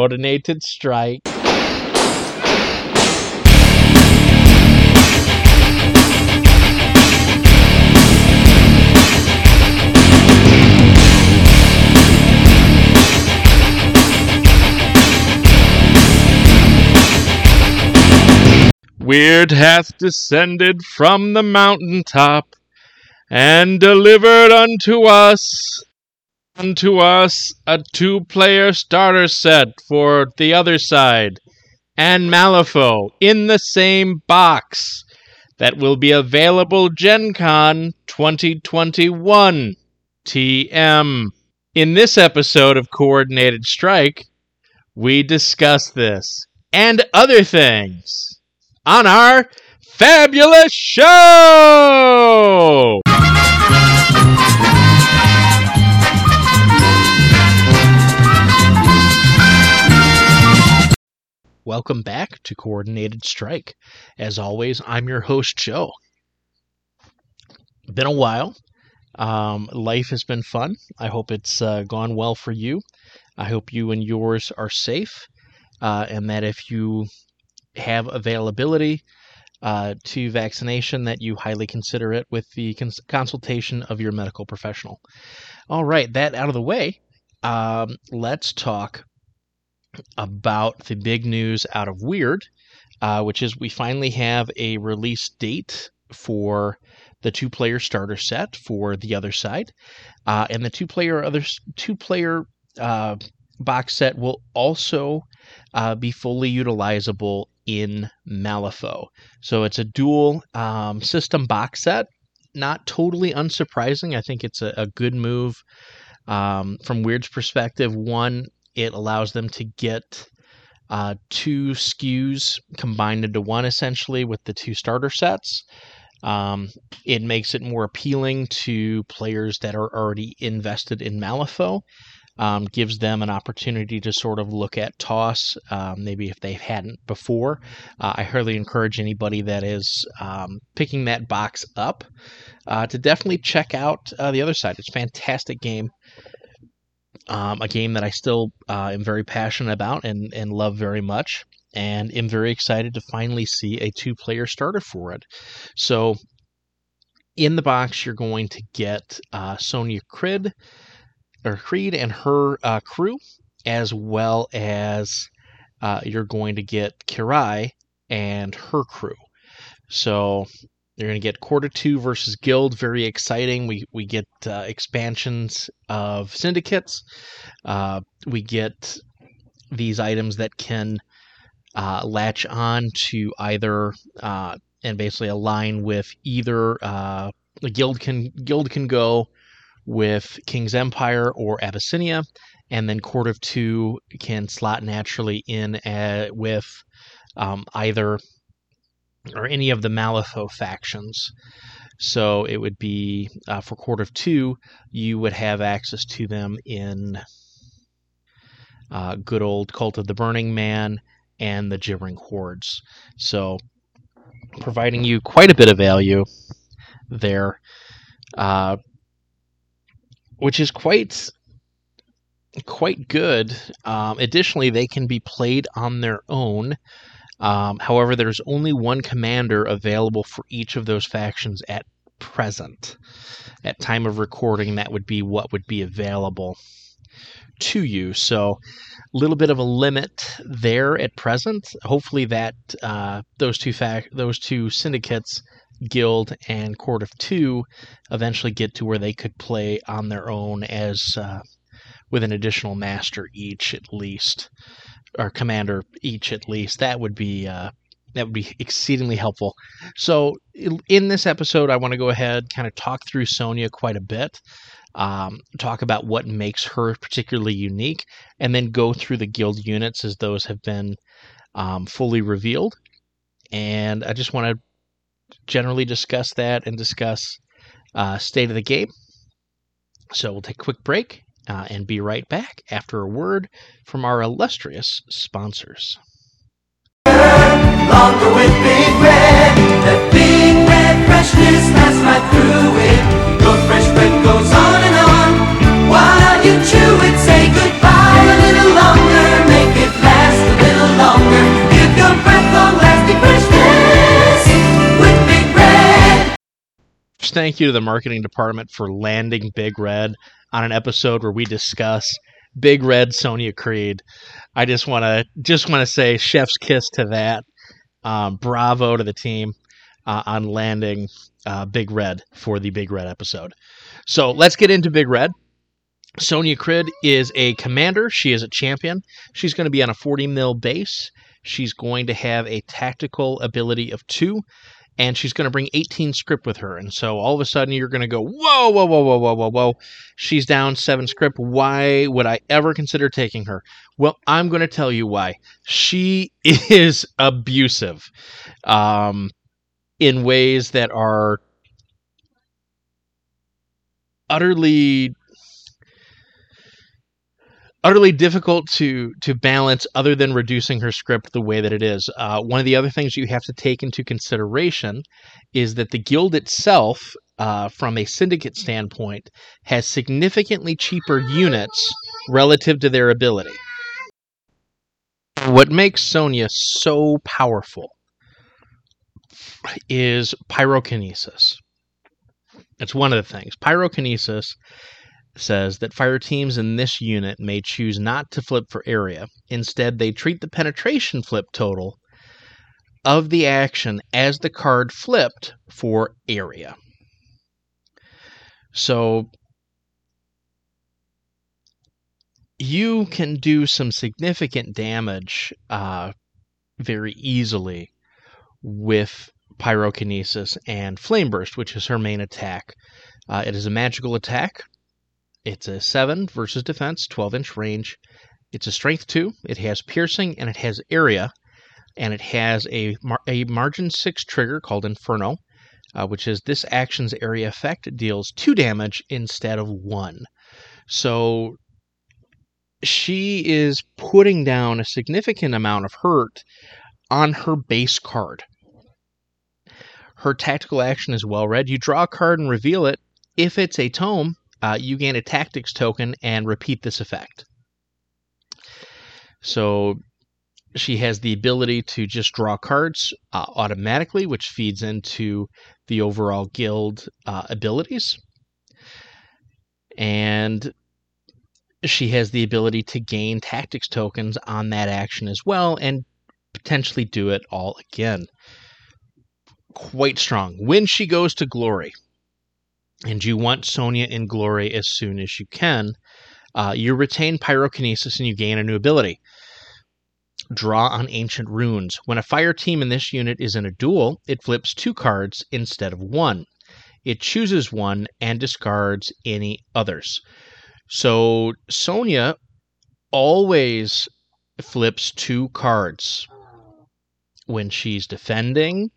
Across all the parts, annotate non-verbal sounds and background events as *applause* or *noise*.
coordinated strike. Wyrd hath descended from the mountain top and delivered unto us unto us a two player starter set for the other side and Malifaux in the same box that will be available Gen Con 2021 TM. In this episode of Coordinated Strike, we discuss this and other things on our fabulous show. Welcome back to Coordinated Strike. As always, I'm your host, Joe. Been a while. Um, life has been fun. I hope it's uh, gone well for you. I hope you and yours are safe, uh, and that if you have availability uh, to vaccination, that you highly consider it with the cons- consultation of your medical professional. All right, that out of the way, um, let's talk about the big news out of Wyrd, uh, which is we finally have a release date for the two player starter set for the other side, uh, and the two player other two player uh, box set will also uh, be fully utilizable in Malifaux. So it's a dual um, system box set. Not totally unsurprising. I think it's a, a good move um, from Wyrd's perspective. One, it allows them to get uh, two SKUs combined into one essentially with the two starter sets. Um, it makes it more appealing to players that are already invested in Malifaux. Um, gives them an opportunity to sort of look at toss, um, maybe if they hadn't before. Uh, I highly encourage anybody that is um, picking that box up uh, to definitely check out uh, the other side. It's a fantastic game. Um, a game that I still uh, am very passionate about and, and love very much, and am very excited to finally see a two player starter for it. So, in the box, you're going to get uh, Sonnia Criid, or Criid and her uh, crew, as well as uh, you're going to get Kirai and her crew. So you're going to get Court of Two versus guild, very exciting. We we get uh, expansions of syndicates. Uh, we get these items that can uh, latch on to either uh, and basically align with either uh, the guild can guild can go with King's Empire or Abyssinia, and then Court of Two can slot naturally in uh, with um, either or any of the Malifaux factions. So it would be uh, for Court of Two, you would have access to them in uh, good old Cult of the Burning Man and the Gibbering Hordes. So providing you quite a bit of value there, uh, which is quite quite good. Um, additionally, they can be played on their own um, however, there's only one commander available for each of those factions at present. At time of recording, that would be what would be available to you. So, a little bit of a limit there at present. Hopefully, that uh, those two fac- those two syndicates, Guild and Court of Two, eventually get to where they could play on their own as uh, with an additional master each, at least or commander each at least. That would be uh, that would be exceedingly helpful. So in this episode, I want to go ahead kind of talk through Sonnia quite a bit. Um, talk about what makes her particularly unique, and then go through the guild units as those have been um, fully revealed. And I just want to generally discuss that and discuss uh, state of the game. So we'll take a quick break uh, and be right back after a word from our illustrious sponsors. Longer with Big Red, Big Red freshness lasts right through it. Your fresh bread goes on and on while you chew it. Say goodbye a little longer, make it last a little longer. Give your breath long-lasting freshness with Big Red. Thank you to the marketing department for landing Big Red on an episode where we discuss Big Red Sonnia Criid. I just want to just want to say chef's kiss to that. Um, bravo to the team uh, on landing uh, Big Red for the Big Red episode. So let's get into Big Red. Sonnia Criid is a commander. She is a champion. She's going to be on a 40 mil base. She's going to have a tactical ability of two, and she's going to bring 18 script with her. And so all of a sudden you're going to go, whoa, whoa, whoa, whoa, whoa, whoa, whoa. She's down seven script. Why would I ever consider taking her? Well, I'm going to tell you why. She *laughs* is abusive um, in ways that are utterly utterly difficult to to balance other than reducing her script the way that it is. Uh, one of the other things you have to take into consideration is that the guild itself, uh, from a syndicate standpoint, has significantly cheaper units relative to their ability. What makes Sonnia so powerful is pyrokinesis. It's one of the things. Pyrokinesis says that fire teams in this unit may choose not to flip for area. Instead, they treat the penetration flip total of the action as the card flipped for area. So you can do some significant damage uh, very easily with pyrokinesis and flame burst, which is her main attack. Uh, it is a magical attack it's a 7 versus defense, 12 inch range. It's a strength 2. It has piercing and it has area. And it has a, mar- a margin 6 trigger called Inferno, uh, which is this action's area effect deals 2 damage instead of 1. So she is putting down a significant amount of hurt on her base card. Her tactical action is well read. You draw a card and reveal it. If it's a tome, uh, you gain a tactics token and repeat this effect. So she has the ability to just draw cards uh, automatically, which feeds into the overall guild uh, abilities. And she has the ability to gain tactics tokens on that action as well and potentially do it all again. Quite strong. When she goes to glory, and you want Sonnia in glory as soon as you can, uh, you retain pyrokinesis and you gain a new ability. Draw on ancient runes. When a fire team in this unit is in a duel, it flips two cards instead of one. It chooses one and discards any others. So Sonnia always flips two cards when she's defending,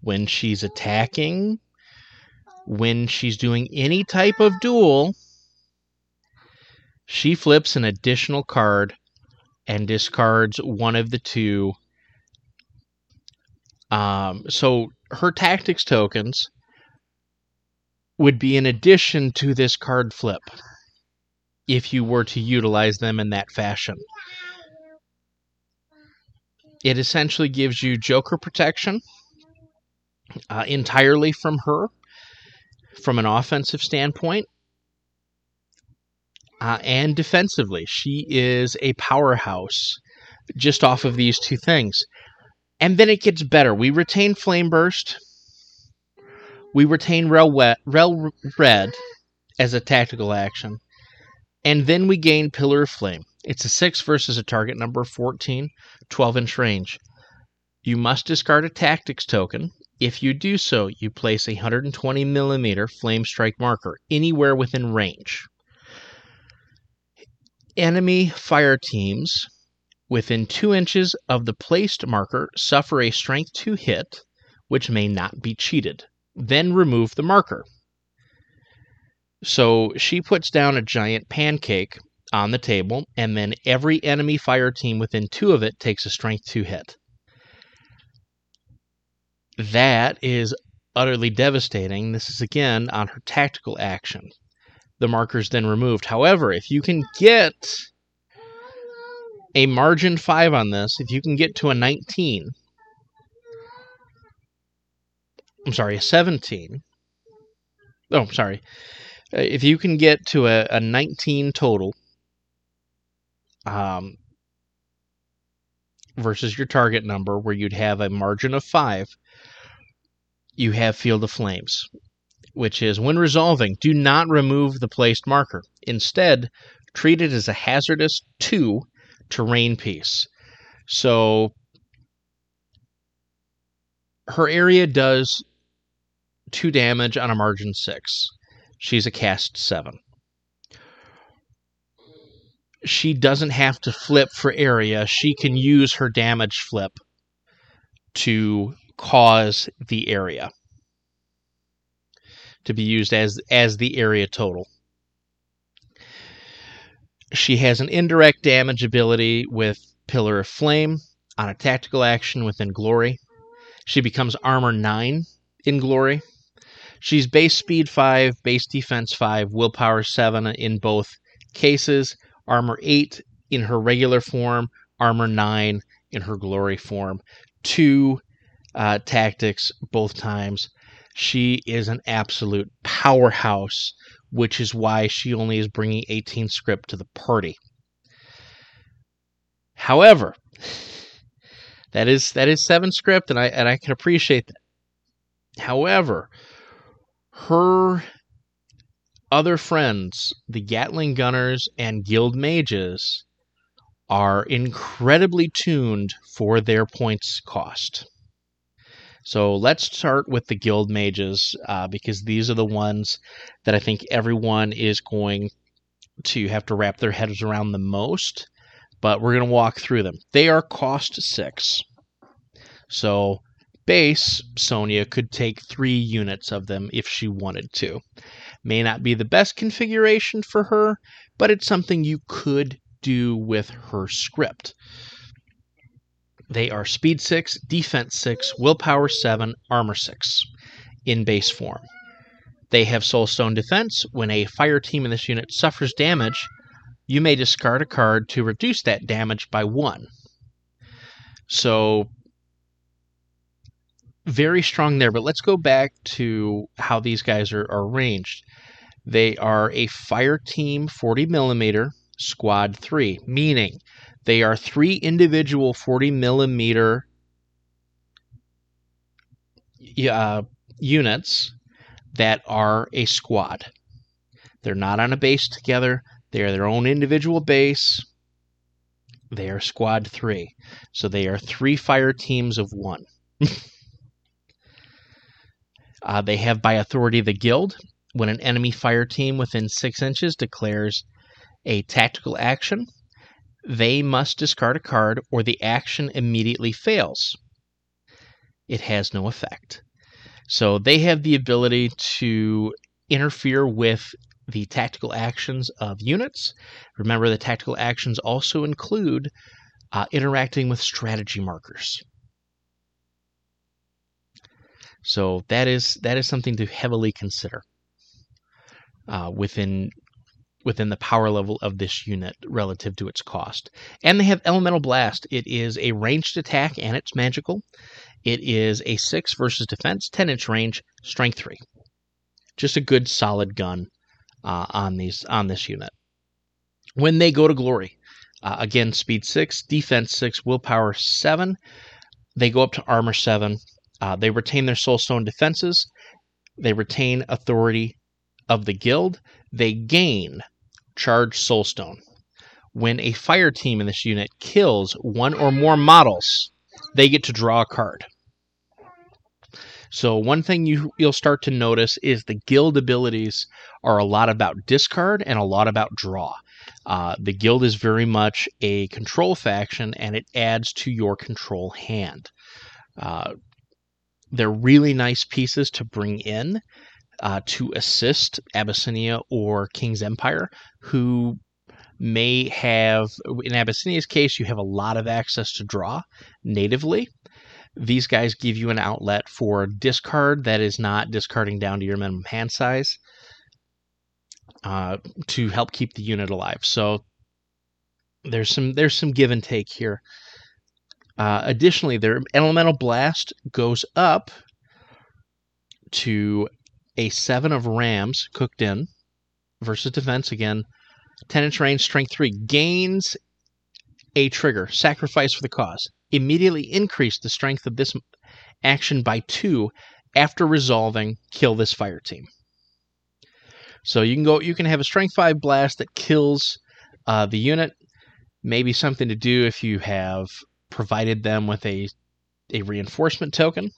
when she's attacking, when she's doing any type of duel, she flips an additional card and discards one of the two. Um, so her tactics tokens would be in addition to this card flip if you were to utilize them in that fashion. It essentially gives you Joker protection uh, entirely from her from an offensive standpoint uh, and defensively. She is a powerhouse just off of these two things. And then it gets better. We retain Flame Burst. We retain Rel, Rel Red as a tactical action. And then we gain Pillar of Flame. It's a 6 versus a target number 14, 12 inch range. You must discard a tactics token if you do so, you place a 120 millimeter flame strike marker anywhere within range. Enemy fire teams within 2 inches of the placed marker suffer a strength 2 hit, which may not be cheated. Then remove the marker. So she puts down a giant pancake on the table, and then every enemy fire team within two of it takes a strength 2 hit. That is utterly devastating. This is again on her tactical action. The marker is then removed. However, if you can get a margin 5 on this, if you can get to a 19, I'm sorry, a 17, Oh, I'm sorry. If you can get to a, a 19 total um, versus your target number, where you'd have a margin of five, you have Field of Flames, which is when resolving, do not remove the placed marker. Instead, treat it as a hazardous two terrain piece. So her area does two damage on a margin six. She's a cast seven. She doesn't have to flip for area. She can use her damage flip to cause the area to be used as as the area total. She has an indirect damage ability with Pillar of Flame on a tactical action within Glory. She becomes armor 9 in Glory. She's base speed 5, base defense 5, willpower 7 in both cases, armor 8 in her regular form, armor 9 in her glory form. Two uh, tactics both times. She is an absolute powerhouse, which is why she only is bringing 18 script to the party. However, *laughs* that is that is seven script, and I and I can appreciate that. However, her other friends, the Gatling Gunners and Guild Mages, are incredibly tuned for their points cost. So let's start with the Guild Mages uh, because these are the ones that I think everyone is going to have to wrap their heads around the most. But we're going to walk through them. They are cost six. So base, Sonnia could take three units of them if she wanted to. May not be the best configuration for her, but it's something you could do with her script. They are speed 6, defense 6, willpower 7, armor 6 in base form. They have soulstone defense. When a fire team in this unit suffers damage, you may discard a card to reduce that damage by 1. So very strong there, but let's go back to how these guys are, arranged. They are a fire team 40 millimeter squad 3, meaning they are three individual 40 millimeter uh, units that are a squad. They're not on a base together. They are their own individual base. They are squad three. So they are three fire teams of one. *laughs* uh, they have by authority the guild. When an enemy fire team within six inches declares a tactical action, they must discard a card or the action immediately fails. It has no effect. So they have the ability to interfere with the tactical actions of units. Remember, the tactical actions also include uh, interacting with strategy markers. So that is that is something to heavily consider uh, within within the power level of this unit relative to its cost. And they have Elemental Blast. It is a ranged attack and it's magical. It is a 6 versus defense, 10 inch range, strength 3. Just a good solid gun uh, on these on this unit. When they go to glory, uh, again speed 6, defense 6, willpower 7. They go up to armor 7. Uh, they retain their soulstone defenses. They retain authority of the guild, they gain charge soulstone. When a fire team in this unit kills one or more models, they get to draw a card. So one thing you you'll start to notice is the guild abilities are a lot about discard and a lot about draw. Uh, the guild is very much a control faction, and it adds to your control hand. Uh, they're really nice pieces to bring in uh, to assist Abyssinia or King's Empire, who may have, in Abyssinia's case, you have a lot of access to draw natively. These guys give you an outlet for discard that is not discarding down to your minimum hand size uh, to help keep the unit alive. So there's some there's some give and take here. Uh, additionally, their elemental blast goes up to a seven of rams cooked in versus defense again. 10 inch range, strength three. Gains a trigger, sacrifice for the cause. Immediately increase the strength of this action by two after resolving kill this fire team. So you can go, you can have a strength five blast that kills uh, the unit. Maybe something to do if you have provided them with a a reinforcement token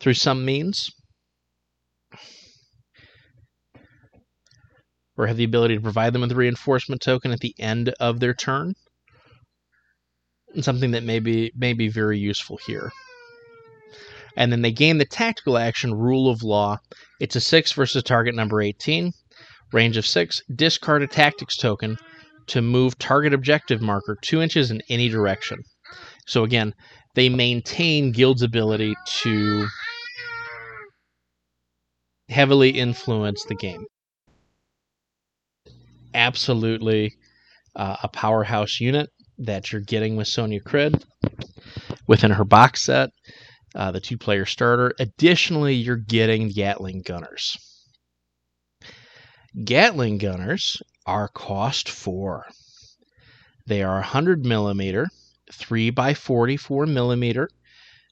through some means. Or have the ability to provide them with a reinforcement token at the end of their turn. Something that may be, may be very useful here. And then they gain the tactical action Rule of Law. It's a 6 versus target number 18. Range of 6. Discard a tactics token to move target objective marker 2 inches in any direction. So again, they maintain Guild's ability to heavily influence the game. Absolutely uh, a powerhouse unit that you're getting with Sonnia Criid within her box set, uh, the two player starter. Additionally, you're getting Gatling Gunners. Gatling Gunners are cost four. They are 100 millimeter 3 by 44 millimeter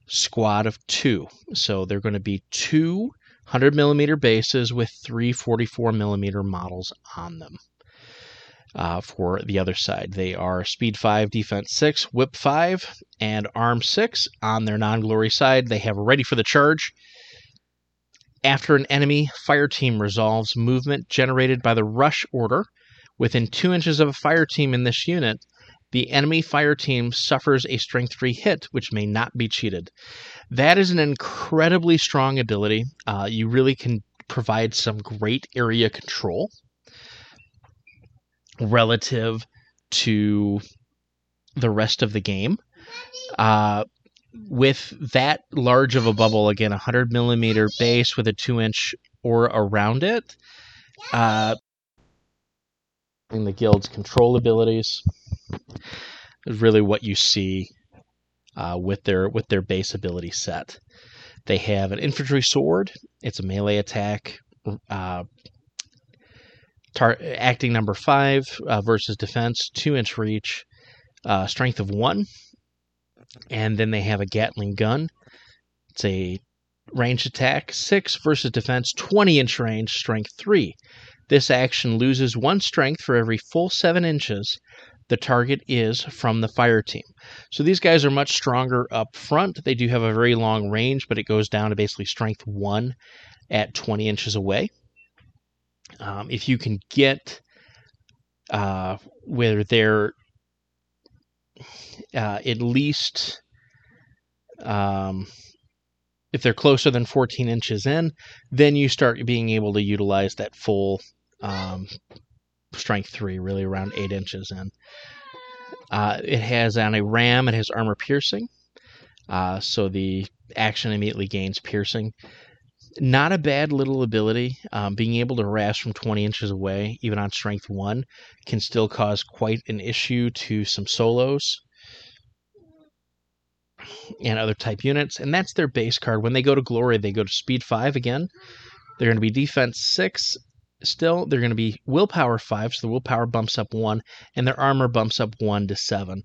squad of two. So they're going to be two 100 millimeter bases with three 44 millimeter models on them. Uh, for the other side, they are speed 5, defense 6, whip 5, and arm 6. On their non glory side, they have ready for the charge. After an enemy fire team resolves movement generated by the rush order within 2 inches of a fire team in this unit, the enemy fire team suffers a strength free hit, which may not be cheated. That is an incredibly strong ability. Uh, you really can provide some great area control relative to the rest of the game. Uh, with that large of a bubble, again, a 100 millimeter base with a 2 inch or around it, uh, in the guild's control abilities is really what you see uh, with their with their base ability set. They have an infantry sword. It's a melee attack. Uh, tar- acting number five uh, versus defense, two inch reach, uh, strength of one, and then they have a Gatling gun. It's a range attack six versus defense, twenty inch range, strength three. This action loses one strength for every full seven inches the target is from the fire team. So these guys are much stronger up front. They do have a very long range, but it goes down to basically strength one at 20 inches away. Um, if you can get uh, where they're uh, at least um, if they're closer than 14 inches in, then you start being able to utilize that full um, strength three, really around eight inches in. Uh, it has on a ram, it has armor piercing, uh, so the action immediately gains piercing. Not a bad little ability. Um, being able to harass from 20 inches away, even on strength one, can still cause quite an issue to some solos and other type units. And that's their base card. When they go to glory, they go to speed five again. They're going to be defense six still, they're going to be willpower five, so the willpower bumps up one, and their armor bumps up one to seven.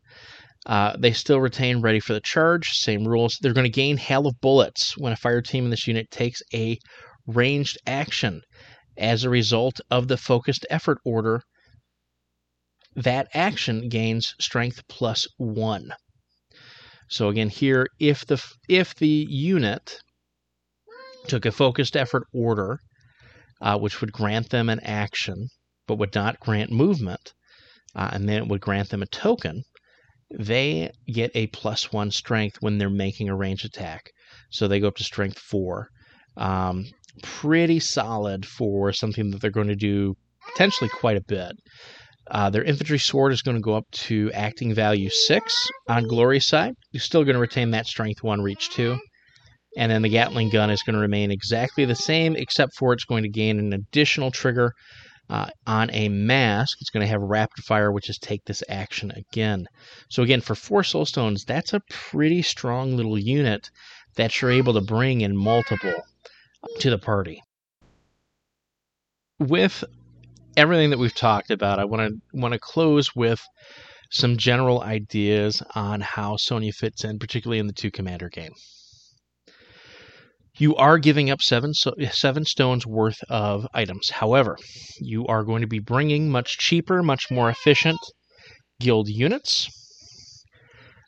Uh, they still retain ready for the charge, same rules. They're going to gain hail of bullets when a fire team in this unit takes a ranged action. As a result of the focused effort order, that action gains strength plus one. So again, here, if the if the unit took a focused effort order uh, which would grant them an action but would not grant movement, uh, and then it would grant them a token, they get a plus one strength when they're making a range attack. So they go up to strength four. Um, pretty solid for something that they're going to do potentially quite a bit. Uh, their infantry sword is going to go up to acting value six on glory side. You're still going to retain that strength one, reach two. And then the Gatling gun is going to remain exactly the same, except for it's going to gain an additional trigger uh, on a mask. It's going to have rapid fire, which is take this action again. So again, for four soul stones, that's a pretty strong little unit that you're able to bring in multiple to the party. with everything that we've talked about, I want to want to close with some general ideas on how Sonnia fits in, particularly in the two commander game. You are giving up seven seven stones worth of items. However, you are going to be bringing much cheaper, much more efficient guild units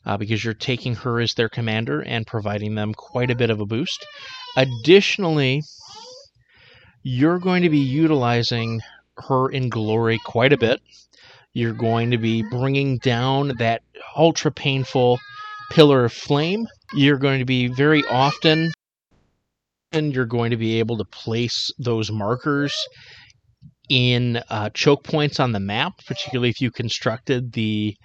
uh, because you're taking her as their commander and providing them quite a bit of a boost. Additionally, you're going to be utilizing her in glory quite a bit. You're going to be bringing down that ultra painful pillar of flame. You're going to be very often you're going to be able to place those markers in uh, choke points on the map, particularly if you constructed the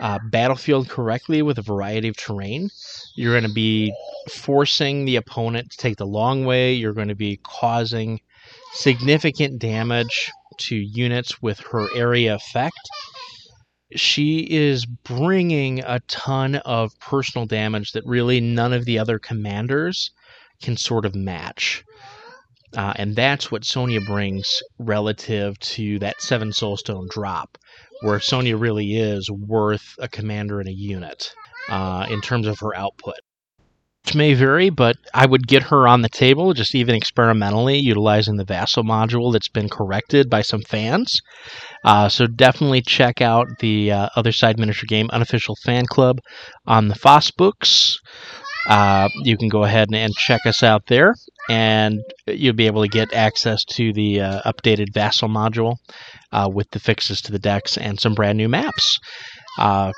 uh, battlefield correctly with a variety of terrain. You're going to be forcing the opponent to take the long way. You're going to be causing significant damage to units with her area effect. She is bringing a ton of personal damage that really none of the other commanders can sort of match. Uh, and that's what Sonnia brings relative to that seven soulstone drop, where Sonnia really is worth a commander in a unit uh, in terms of her output. Which may vary, but I would get her on the table, just even experimentally, utilizing the Vassal module that's been corrected by some fans. Uh, so definitely check out the uh, Other Side Miniature Game unofficial fan club on the Foss books. Uh, you can go ahead and, and, check us out there, and you'll be able to get access to the uh, updated Vassal module uh, with the fixes to the decks and some brand new maps. Uh,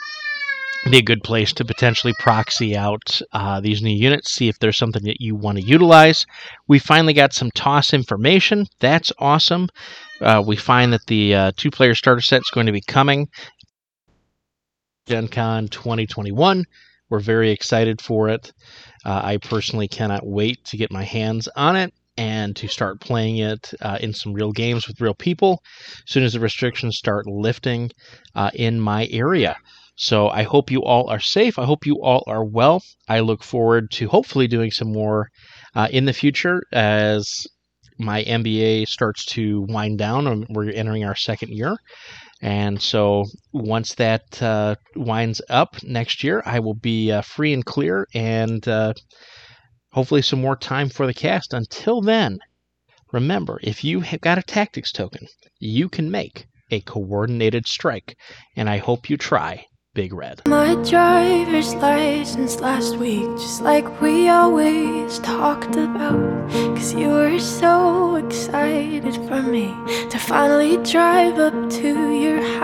be a good place to potentially proxy out uh, these new units, see if there's something that you want to utilize. We finally got some toss information. That's awesome. We find that the two player starter set is going to be coming Gen Con 2021. We're very excited for it. Uh, I personally cannot wait to get my hands on it and to start playing it uh, in some real games with real people as soon as the restrictions start lifting uh, in my area. So I hope you all are safe. I hope you all are well. I look forward to hopefully doing some more uh, in the future as my MBA starts to wind down we're entering our second year. And so once that uh, winds up next year, I will be uh, free and clear and uh, hopefully some more time for the cast. Until then, remember if you have got a tactics token, you can make a coordinated strike. And I hope you try Big Red. My driver's license last week, just like we always talked about. Cause you were so excited for me to finally drive up to your house.